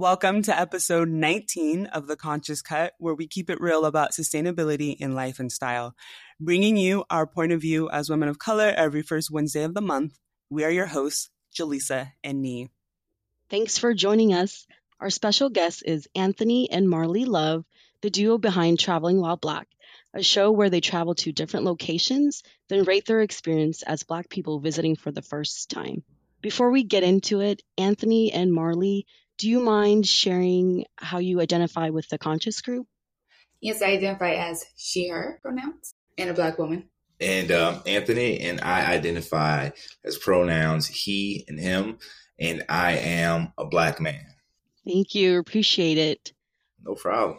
Welcome to episode 19 of The Conscious Cut, where we keep it real about sustainability in life and style. Bringing you our point of view as women of color every first Wednesday of the month. We are your hosts, Jaleesa and Nee. Thanks for joining us. Our special guest is Anthony and Marlie Love, the duo behind Traveling While Black, a show where they travel to different locations, then rate their experience as Black people visiting for the first time. Before we get into it, Anthony and Marlie do you mind sharing how you identify with the conscious group? Yes, I identify as she, her pronouns and a black woman. And um, Anthony and I identify as pronouns he and him, and I am a black man. Thank you. Appreciate it. No problem.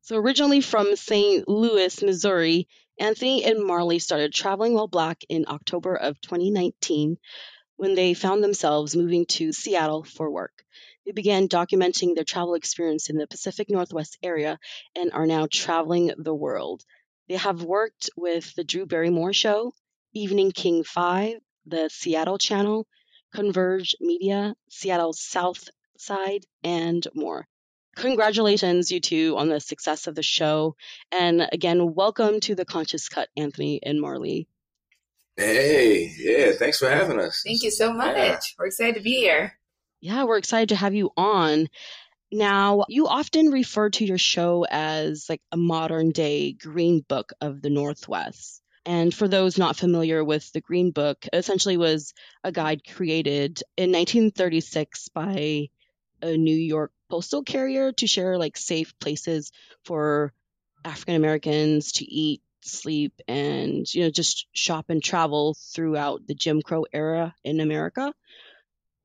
So, originally from St. Louis, Missouri, Anthony and Marlie started traveling while black in October of 2019 when they found themselves moving to Seattle for work. They began documenting their travel experience in the Pacific Northwest area and are now traveling the world. They have worked with the Drew Barrymore Show, Evening King 5, the Seattle Channel, Converge Media, Seattle South Side, and more. Congratulations, you two, on the success of the show. And again, welcome to the Conscious Cut, Anthony and Marlie. Hey, yeah, thanks for having us. Thank you so much. Yeah. We're excited to be here. Yeah, we're excited to have you on. Now, you often refer to your show as like a modern day green book of the Northwest. And for those not familiar with the Green Book, essentially was a guide created in 1936 by a New York postal carrier to share like safe places for African Americans to eat, sleep, and you know just shop and travel throughout the Jim Crow era in America.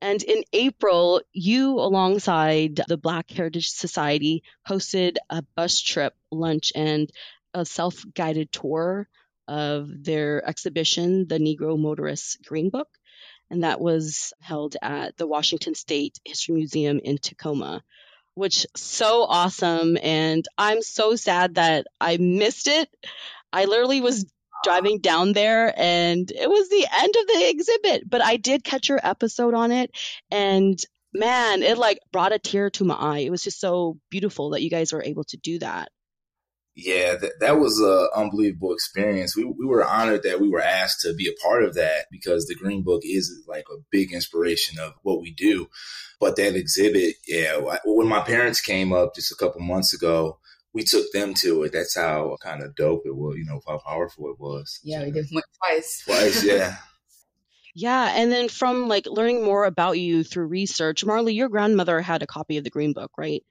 And in April, you, alongside the Black Heritage Society, hosted a bus trip, lunch, and a self guided tour of their exhibition, The Negro Motorist Green Book. And that was held at the Washington State History Museum in Tacoma, which so awesome. And I'm so sad that I missed it. I literally was driving down there and it was the end of the exhibit but i did catch your episode on it and man it like brought a tear to my eye. It was just so beautiful that you guys were able to do that. Yeah that, that was an unbelievable experience. We, we were honored that we were asked to be a part of that because the green book is like a big inspiration of what we do. But that exhibit yeah when my parents came up just a couple months ago we took them to it. That's how kind of dope it was, you know, how powerful it was. Yeah, we did went twice. Twice, yeah. yeah, and then from like learning more about you through research, Marlie, your grandmother had a copy of the Green Book, right?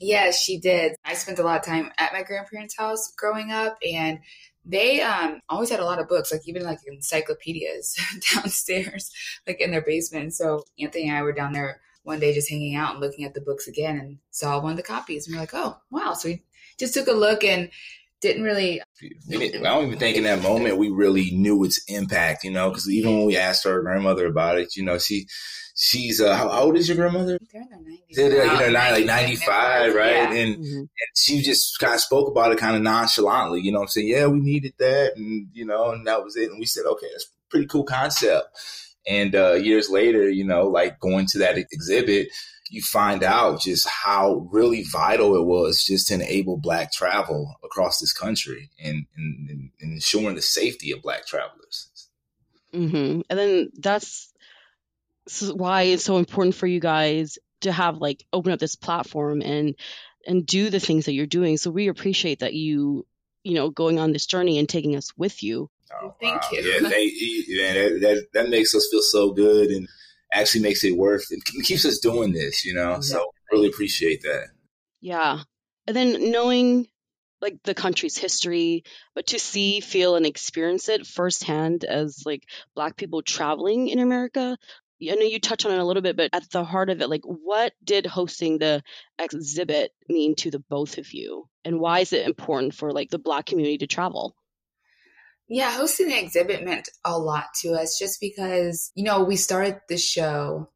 Yes, she did. I spent a lot of time at my grandparents' house growing up, and they um, always had a lot of books, like even like encyclopedias downstairs, like in their basement. So Anthony and I were down there one day just hanging out and looking at the books again and saw one of the copies. And we are like, oh, wow. So we just took a look and didn't really. I don't even think in that moment we really knew its impact, you know, because even when we asked our grandmother about it, you know, she she's uh, how old is your grandmother? They're in their nineties. They're you know, like ninety five, right? Yeah. And, mm-hmm. and she just kind of spoke about it kind of nonchalantly, you know. I'm saying, yeah, we needed that, and you know, and that was it. And we said, okay, that's a pretty cool concept. And uh, years later, you know, like going to that exhibit, you find out just how really vital it was just to enable black travel across this country and, and, and ensuring the safety of black travelers. Mm-hmm. And then that's why it's so important for you guys to have like open up this platform and and do the things that you're doing. So we appreciate that you you know going on this journey and taking us with you. Oh, Thank wow. you. Yeah, they, yeah that, that, that makes us feel so good and actually makes it worth it keeps us doing this, you know. Yeah. So really appreciate that. Yeah. And then knowing like the country's history, but to see, feel, and experience it firsthand as like Black people traveling in America. I know you touched on it a little bit, but at the heart of it, like what did hosting the exhibit mean to the both of you? And why is it important for like the Black community to travel? Yeah, hosting the exhibit meant a lot to us just because, you know, we started the show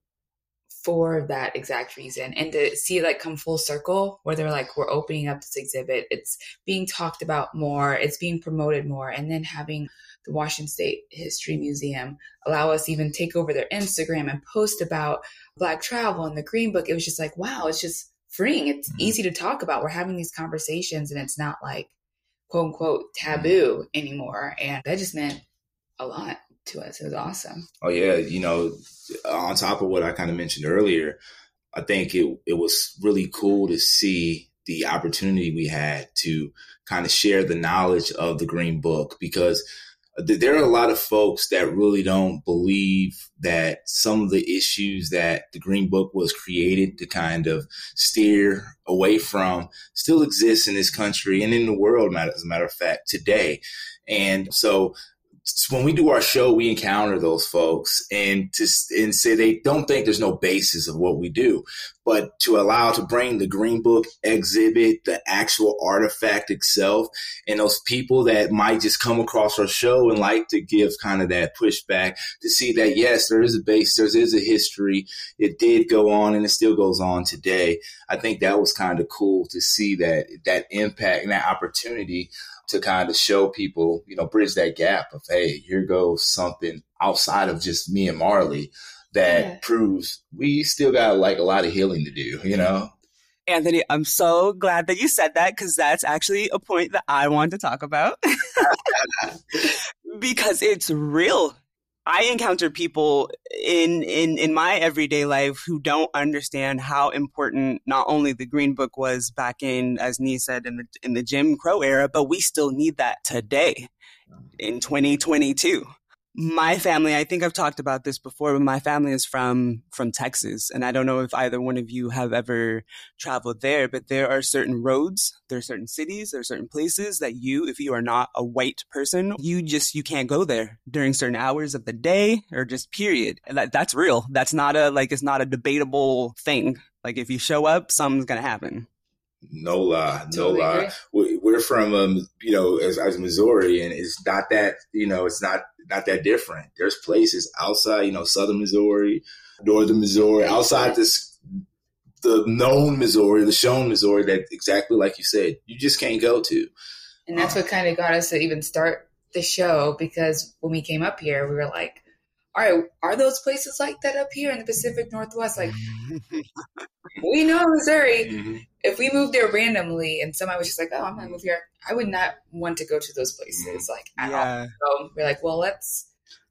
for that exact reason and to see it like come full circle where they're like we're opening up this exhibit it's being talked about more it's being promoted more and then having the washington state history museum allow us even take over their instagram and post about black travel and the green book it was just like wow it's just freeing. It's mm-hmm. easy to talk about. We're having these conversations and it's not like quote unquote taboo anymore. And that just meant a lot to us. It was awesome. Oh yeah, you know, on top of what I kind of mentioned earlier, I think it it was really cool to see the opportunity we had to kind of share the knowledge of the Green Book because there are a lot of folks that really don't believe that some of the issues that the Green Book was created to kind of steer away from still exists in this country and in the world, as a matter of fact, today. And so when we do our show, we encounter those folks and to and say they don't think there's no basis of what we do, but to allow to bring the Green Book exhibit, the actual artifact itself, and those people that might just come across our show and like to give kind of that pushback to see that yes, there is a base, there is a history. It did go on and it still goes on today. I think that was kind of cool to see that that impact and that opportunity to kind of show people, you know, bridge that gap of, hey, here goes something outside of just me and Marlie that yeah. proves we still got like a lot of healing to do, you know? Anthony, I'm so glad that you said that because that's actually a point that I want to talk about. because it's real. I encounter people in in in my everyday life who don't understand how important not only the Green Book was back in, as Nee said, in the in the Jim Crow era, but we still need that today in 2022 my family i think i've talked about this before but my family is from from texas and i don't know if either one of you have ever traveled there but there are certain roads there are certain cities there are certain places that you if you are not a white person you just you can't go there during certain hours of the day or just period. That, that's real. That's not a like it's not a debatable thing. Like if you show up something's gonna happen. No lie, no totally lie. We're from, um, you know, as, as Missouri, and it's not that, you know, it's not not that different. There's places outside, you know, southern Missouri, northern Missouri, outside this the known Missouri, the shown Missouri that exactly like you said, you just can't go to. And that's what kind of got us to even start the show because when we came up here, we were like, all right, are those places like that up here in the Pacific Northwest? Like, we know Missouri. Mm-hmm. If we moved there randomly and somebody was just like, oh, I'm going to move here, I would not want to go to those places, like, at yeah. all. So we're like, well, let's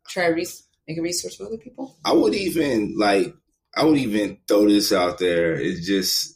try re- make a resource for other people. I would even, like, I would even throw this out there. It's just,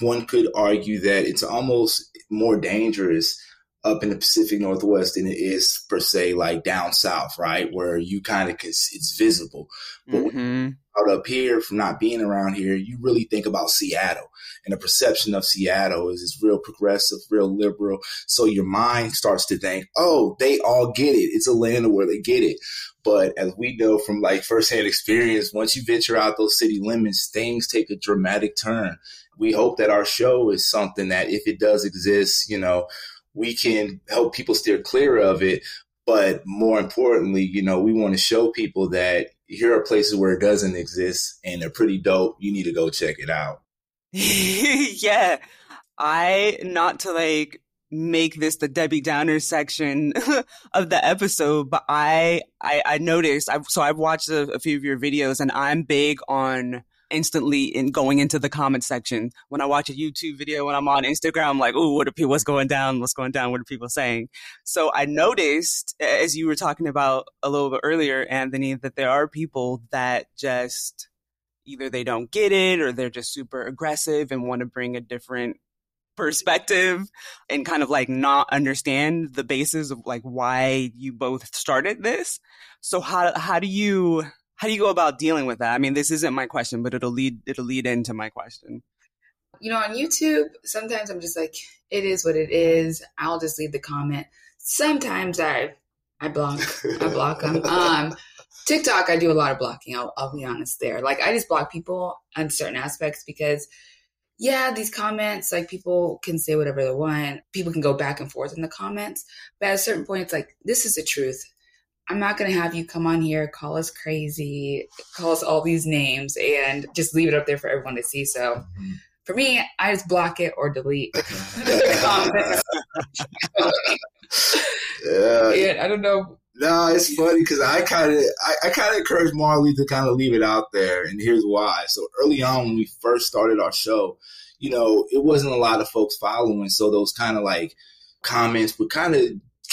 one could argue that it's almost more dangerous up in the Pacific Northwest than it is per se like down south, right? Where you kind of it's visible. But mm-hmm. Out up here from not being around here, you really think about Seattle and the perception of Seattle is it's real progressive, real liberal. So your mind starts to think, oh, they all get it. It's a land where they get it. But as we know from like firsthand experience, once you venture out those city limits, things take a dramatic turn. We hope that our show is something that if it does exist, you know, we can help people steer clear of it. But more importantly, you know, we want to show people that here are places where it doesn't exist and they're pretty dope. You need to go check it out. yeah. I, not to like make this the Debbie Downer section of the episode, but I, I, I noticed, I've, so I've watched a, a few of your videos and I'm big on instantly in going into the comment section. When I watch a YouTube video, when I'm on Instagram, I'm like, oh, what are people, what's going down? What's going down? What are people saying? So I noticed, as you were talking about a little bit earlier, Anthony, that there are people that just either they don't get it or they're just super aggressive and want to bring a different perspective and kind of like not understand the basis of like why you both started this. So how how do you how do you go about dealing with that? I mean, this isn't my question, but it'll lead it'll lead into my question. You know, on YouTube, sometimes I'm just like, it is what it is. I'll just leave the comment. Sometimes I I block I block them. Um, TikTok, I do a lot of blocking. I'll, I'll be honest there. Like I just block people on certain aspects because yeah, these comments, like people can say whatever they want. People can go back and forth in the comments. But at a certain point, it's like, this is the truth. I'm not going to have you come on here, call us crazy, call us all these names, and just leave it up there for everyone to see. So mm-hmm. for me, I just block it or delete the comments. yeah. And I don't know. No, it's funny because I kind of I, I kind of encourage Marlie to kind of leave it out there, and here's why. So early on when we first started our show, you know, it wasn't a lot of folks following. So those kind of like comments would kind of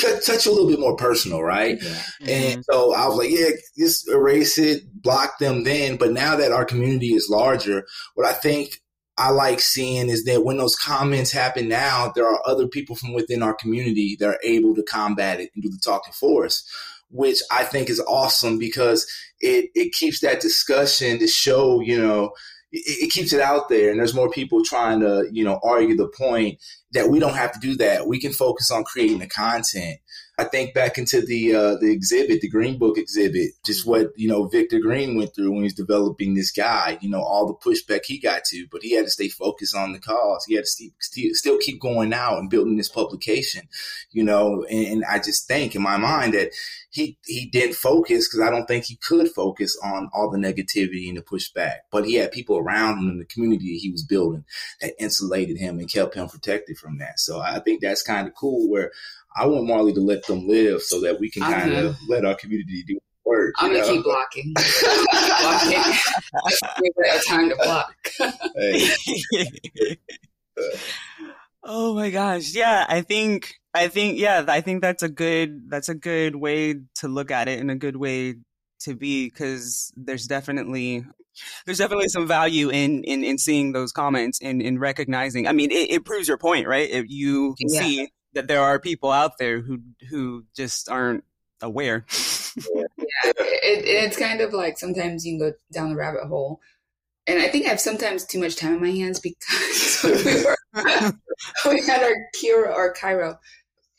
touch a little bit more personal, right? Mm-hmm. And so I was like, yeah, just erase it, block them then. But now that our community is larger, what I think I like seeing is that when those comments happen now, there are other people from within our community that are able to combat it and do the talking for us, which I think is awesome because it, it keeps that discussion to show, you know, it, it keeps it out there and there's more people trying to, you know, argue the point that we don't have to do that. We can focus on creating the content I think back into the uh, the exhibit, the Green Book exhibit, just what you know Victor Green went through when he was developing this guy. You know all the pushback he got to, but he had to stay focused on the cause. He had to st- st- still keep going out and building this publication. You know, and, and I just think in my mind that he he didn't focus because I don't think he could focus on all the negativity and the pushback. But he had people around him in the community he was building that insulated him and kept him protected from that. So I think that's kind of cool. Where I want Marlie to let them live so that we can kind of let our community do work. I'm gonna keep blocking. blocking. Give it time to block. oh my gosh. Yeah, I think I think yeah, I think that's a good that's a good way to look at it and a good way to be because there's definitely there's definitely some value in in, in seeing those comments and in recognizing. I mean, it, it proves your point, right? If you can yeah. see that there are people out there who who just aren't aware. yeah, it, it's kind of like sometimes you can go down the rabbit hole, and I think I have sometimes too much time in my hands because we, were, we had our Kira or Cairo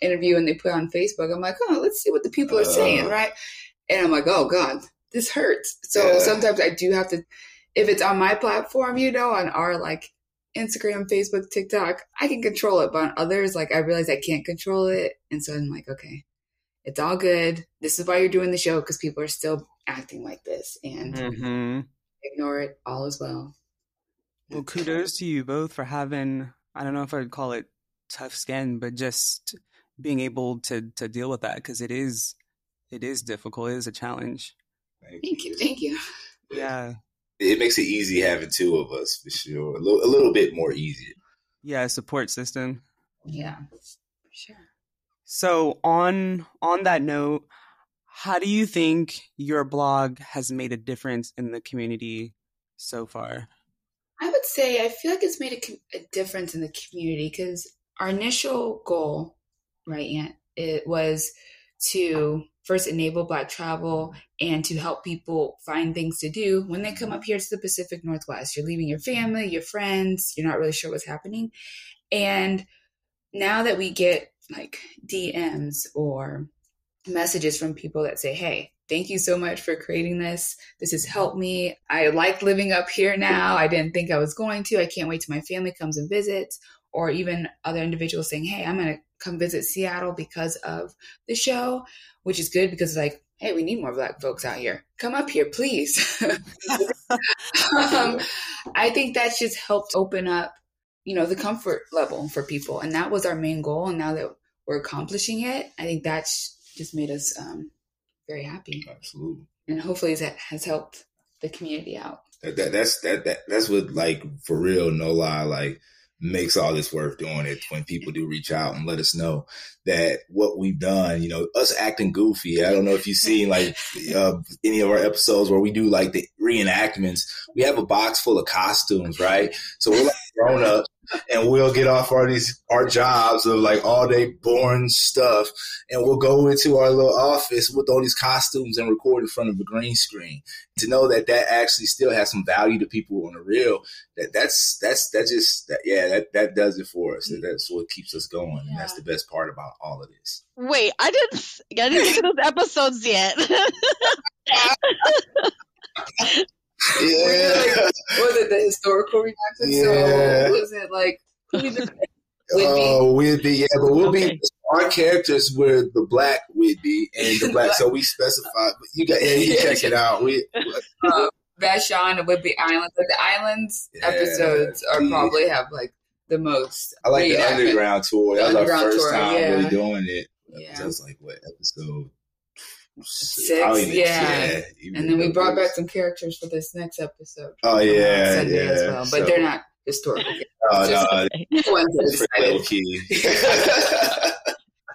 interview and they put on Facebook. I'm like, oh, let's see what the people are saying, uh, right? And I'm like, oh God, this hurts. So yeah. sometimes I do have to, if it's on my platform, you know, on our like Instagram, Facebook, TikTok, I can control it, but on others, like I realize I can't control it. And so I'm like, okay, it's all good. This is why you're doing the show because people are still acting like this and mm-hmm. Ignore it all as well. Well, kudos to you both for having, I don't know if I'd call it tough skin, but just being able to, to deal with that because it is, it is difficult. It is a challenge. Thank you. Thank you. Yeah it makes it easy having two of us for sure. A little, a little bit more easier. Yeah, support system. Yeah, sure. So on on that note, how do you think your blog has made a difference in the community so far? I would say I feel like it's made a, a difference in the community because our initial goal, right, Aunt, it was to first enable Black travel and to help people find things to do when they come up here to the Pacific Northwest. You're leaving your family, your friends, you're not really sure what's happening. And now that we get like DMs or messages from people that say, hey, thank you so much for creating this. This has helped me. I like living up here now. I didn't think I was going to. I can't wait till my family comes and visits. Or even other individuals saying, hey, I'm going to come visit Seattle because of the show which is good because like, hey, we need more black folks out here. Come up here, please. um, I think that's just helped open up, you know, the comfort level for people. And that was our main goal. And now that we're accomplishing it, I think that's just made us um, very happy. Absolutely. And hopefully that has helped the community out. That, that, that's that, that that's what like for real, no lie, like makes all this worth doing it when people do reach out and let us know that what we've done, you know, us acting goofy. I don't know if you've seen like uh, any of our episodes where we do like the reenactments. We have a box full of costumes, right? So we're like grown up and we'll get off our these our jobs of like all day boring stuff, and we'll go into our little office with all these costumes and record in front of a green screen. To know that that actually still has some value to people on the real, that that's that's that just that, yeah that that does it for us. That's what keeps us going, and that's the best part about all of this. Wait, I didn't I didn't see those episodes yet. Yeah. was it the historical reaction? Yeah. So was it like Whidbey? Oh, Whidbey, yeah, but we'll okay. be our characters were the black Whidbey and the black. so we specified. But you got yeah, you check it out. We uh, Vashon and Whidbey Islands. Like the islands yeah, episodes are yeah. probably have like the most. I like the underground tour. That was our first tour, time yeah. really doing it. Yeah. That was like what episode six, yeah. yeah and then we brought back some characters for this next episode. Oh yeah, yeah. as well, but so. they're not historical. Oh, no, it's little key.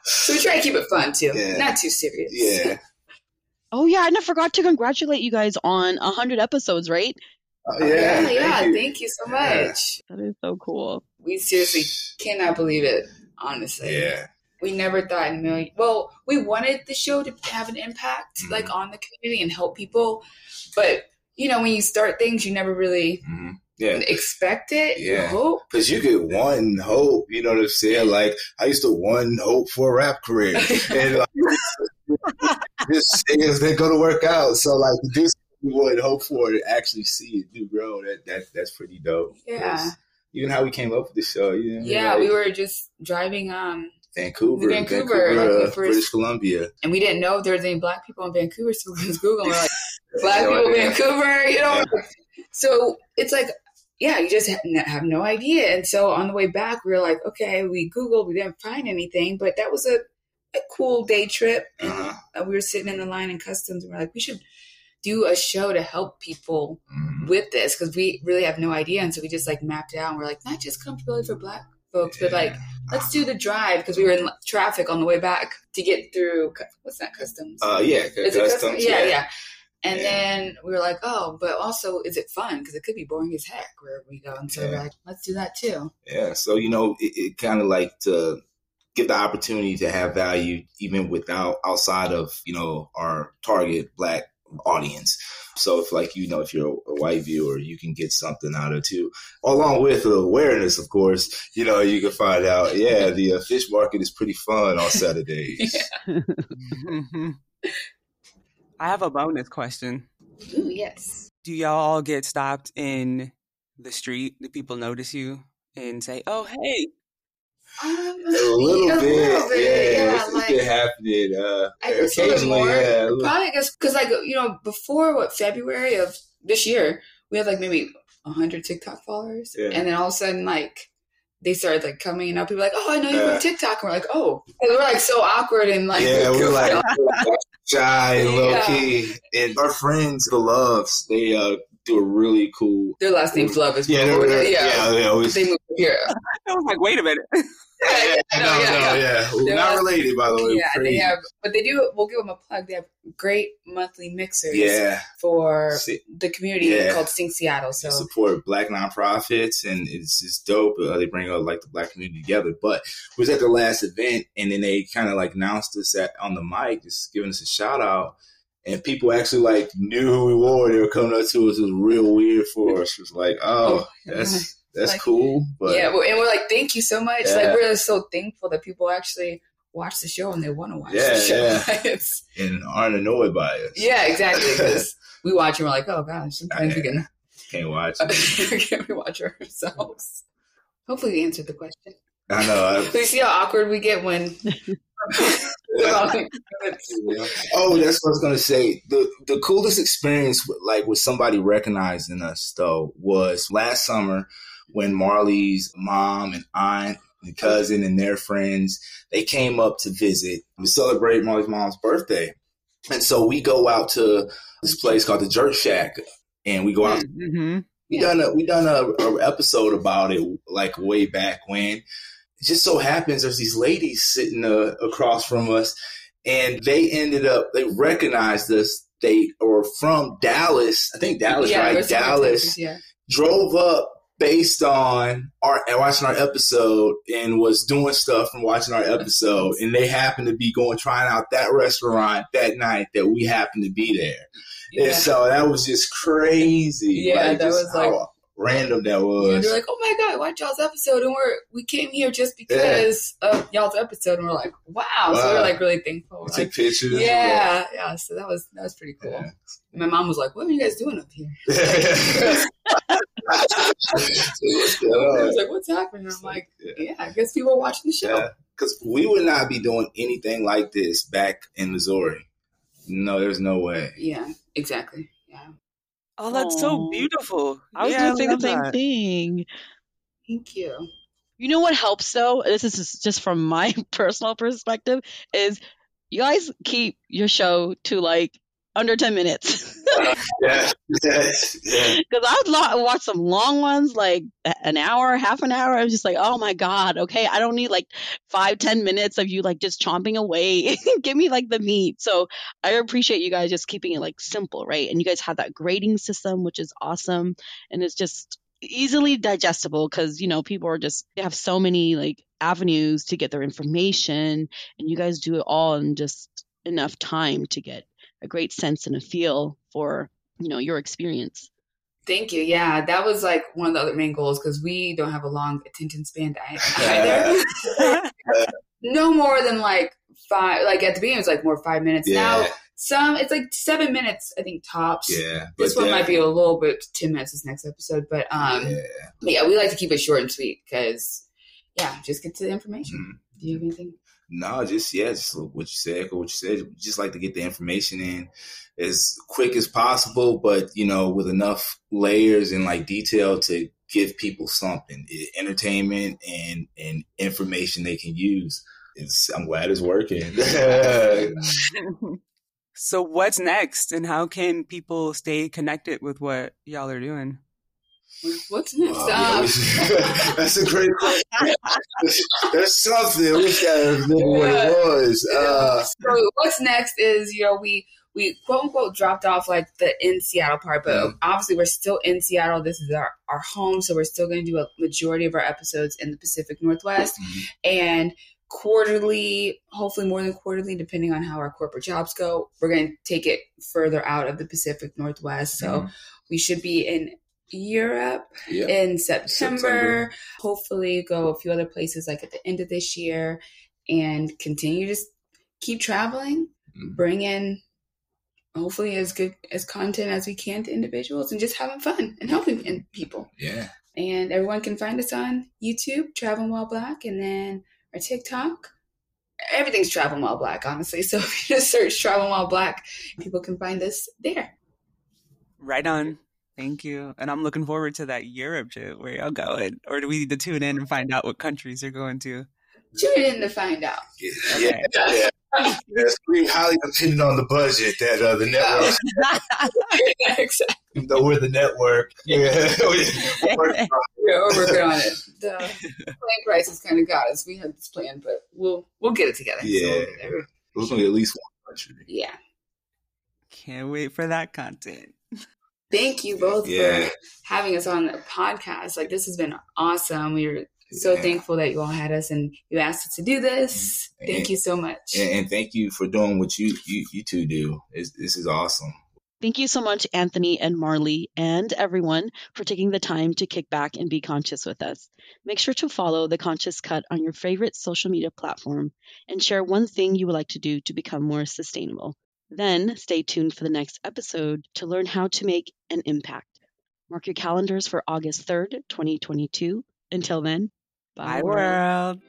so we try to keep it fun too, yeah. not too serious. Yeah. Oh yeah, and I forgot to congratulate you guys on hundred episodes, right? Oh, yeah, yeah, yeah. Thank you. thank you so much. That is so cool. We seriously cannot believe it. Honestly, yeah. We never thought in a million. Well, we wanted the show to have an impact, mm-hmm. like on the community and help people, but you know, when you start things, you never really. Mm-hmm yeah. expect it. Yeah. hope. Because you get one hope, you know what I'm saying? Like, I used to one hope for a rap career. and like, just things they go to work out. So, like, do we would hope for to actually see it do grow. That that that's pretty dope. Yeah. Even how we came up with the show. You know yeah, like, we were just driving um Vancouver, Vancouver, Vancouver like uh, British Columbia, and we didn't know if there was any black people in Vancouver, so we was Google. We're like, black people, Vancouver, you know. Yeah. So it's like yeah, you just have no idea. And so on the way back, we were like, okay, we Googled, we didn't find anything, but that was a, a cool day trip. And uh-huh. we were sitting in the line in customs and we're like, we should do a show to help people mm-hmm. with this because we really have no idea. And so we just like mapped it out and we're like, not just comfortability for black folks, yeah. but like, let's do the drive because we were in traffic on the way back to get through, what's that, customs? Uh, yeah, customs, customs? Yeah, yeah. yeah. And yeah. then we were like, oh, but also, is it fun? Because it could be boring as heck wherever we go. And so yeah. we're like, let's do that too. Yeah. So, you know, it, it kind of like to give the opportunity to have value even without outside of, you know, our target black audience. So if like, you know, if you're a white viewer, you can get something out of it too, along with awareness, of course, you know, you can find out, yeah, the uh, fish market is pretty fun on Saturdays. I have a bonus question. Ooh, yes. Do y'all all get stopped in the street? Do people notice you and say, "Oh, hey"? Um, a little a bit, little bit yeah. yeah like, been happening. Uh, occasionally, yeah. Probably because, because like you know, before what February of this year, we had like maybe hundred TikTok followers, yeah. and then all of a sudden, like they started like coming and up. People like, oh, I know you from TikTok. And we're like, oh, and we're like so awkward and like, yeah, we're like shy and low yeah. key. And our friends, the Loves, they uh, do a really cool. Their last name's Love is yeah, they're, they're, yeah, yeah, they always. They moved here. I was like, wait a minute. yeah, no, no, yeah. yeah. Not related, by the way. Yeah, Crazy. they have, but they do. We'll give them a plug. They have great monthly mixers. Yeah. for See, the community yeah. called Sing Seattle. So they support black nonprofits, and it's just dope. Uh, they bring out like the black community together. But we was at the last event, and then they kind of like announced us at on the mic, just giving us a shout out. And people actually like knew who we were. They were coming up to us. It was real weird for us. It was like, oh, oh that's that's like, cool. But yeah, and we're like, thank you so much. Yeah. Like we're so thankful that people actually watch the show and they want to watch yeah, the show. Yeah. and aren't annoyed by it. Yeah, exactly. Because we watch and we're like, oh gosh, sometimes we can can't watch. can't we watch ourselves? Hopefully, we answered the question. I know. I, you see how awkward we get when. oh, that's what I was gonna say. The the coolest experience, like with somebody recognizing us, though, was last summer when Marlie's mom and aunt and cousin and their friends they came up to visit to celebrate Marlie's mom's birthday. And so we go out to this place called the Jerk Shack, and we go out. Mm-hmm. We done a we done a, a, episode about it like way back when. It just so happens there's these ladies sitting uh, across from us, and they ended up they recognized us. They were from Dallas, I think Dallas, yeah, right? Dallas. Yeah. Drove up based on our watching our episode and was doing stuff from watching our episode. And they happened to be going trying out that restaurant that night that we happened to be there. Yeah. and so that was just crazy. Yeah like, that was like random that was yeah, they're like oh my god watch y'all's episode and we're we came here just because yeah. of y'all's episode and we're like wow, wow. so we're like really thankful we like, pictures yeah yeah so that was that was pretty cool my mom was like what are you guys doing up here I was like, what's happening? I'm like, yeah, I guess people are watching the show. Because we would not be doing anything like this back in Missouri. No, there's no way. Yeah, exactly. Yeah. Oh, that's Aww. so beautiful. I was yeah, going to say the same thing. Thank you. You know what helps though? This is just from my personal perspective is you guys keep your show to like under 10 minutes. yeah, yes, yeah. Because I would lo- watch some long ones, like an hour, half an hour. I was just like, oh my God, okay, I don't need like five, ten minutes of you like just chomping away. Give me like the meat. So I appreciate you guys just keeping it like simple, right? And you guys have that grading system, which is awesome. And it's just easily digestible because you know people are just they have so many like avenues to get their information and you guys do it all in just enough time to get a great sense and a feel for you know your experience. Thank you. Yeah that was like one of the other main goals because we don't have a long attention span either. No more than like five like at the beginning it was like more five minutes. Yeah. now some it's like seven minutes i think tops. Yeah this one might be a little bit 10 minutes this next episode but um yeah, but yeah we like to keep it short and sweet because yeah just get to the information. Mm-hmm. do you have anything no, just yeah, just what you said, what you said. Just like to get the information in as quick as possible, but you know, with enough layers and like detail to give people something, entertainment and and information they can use. It's, I'm glad it's working. so, what's next, and how can people stay connected with what y'all are doing? What's next? Wow, that's a great question. That's something. I wish I remember yeah. what it was. Uh, so what's next is you know we we quote unquote dropped off like the in Seattle part, but mm-hmm. obviously we're still in Seattle. This is our, our home, so we're still going to do a majority of our episodes in the Pacific Northwest, mm-hmm. and quarterly, hopefully more than quarterly, depending on how our corporate jobs go. We're going to take it further out of the Pacific Northwest, so mm-hmm. we should be in Europe in September. September. Hopefully, go a few other places like at the end of this year and continue to keep traveling, mm-hmm. bring in hopefully as good as content as we can to individuals and just having fun and helping people. Yeah. And everyone can find us on YouTube, Traveling While Black, and then our TikTok. Everything's Traveling While Black, honestly. So if you just search Traveling While Black, people can find us there. Right on. Thank you. And I'm looking forward to that Europe trip where y'all going. Or do we need to tune in and find out what countries you're going to? Tune in to find out. Yeah, okay. yeah, yeah. That's pretty highly dependent on the budget that uh, the network. exactly. Though we're the network. Yeah, we're, yeah, we're working on it. The plane prices kind of got us. We had this plan, but we'll we'll get it together. Yeah, so we're going to at least one country. Yeah. Can't wait for that content thank you both yeah. for having us on the podcast. Like this has been awesome. We are so yeah. thankful that you all had us and you asked us to do this. And, thank you so much. And, and, thank you for doing what you you, you two do. It's, this is awesome. Thank you so much, Anthony and Marlie, and everyone for taking the time to kick back and be conscious with us. Make sure to follow The Conscious Cut on your favorite social media platform and share one thing you would like to do to become more sustainable. Then stay tuned for the next episode to learn how to make an impact. Mark your calendars for August 3rd, 2022. Until then, bye, bye world. world.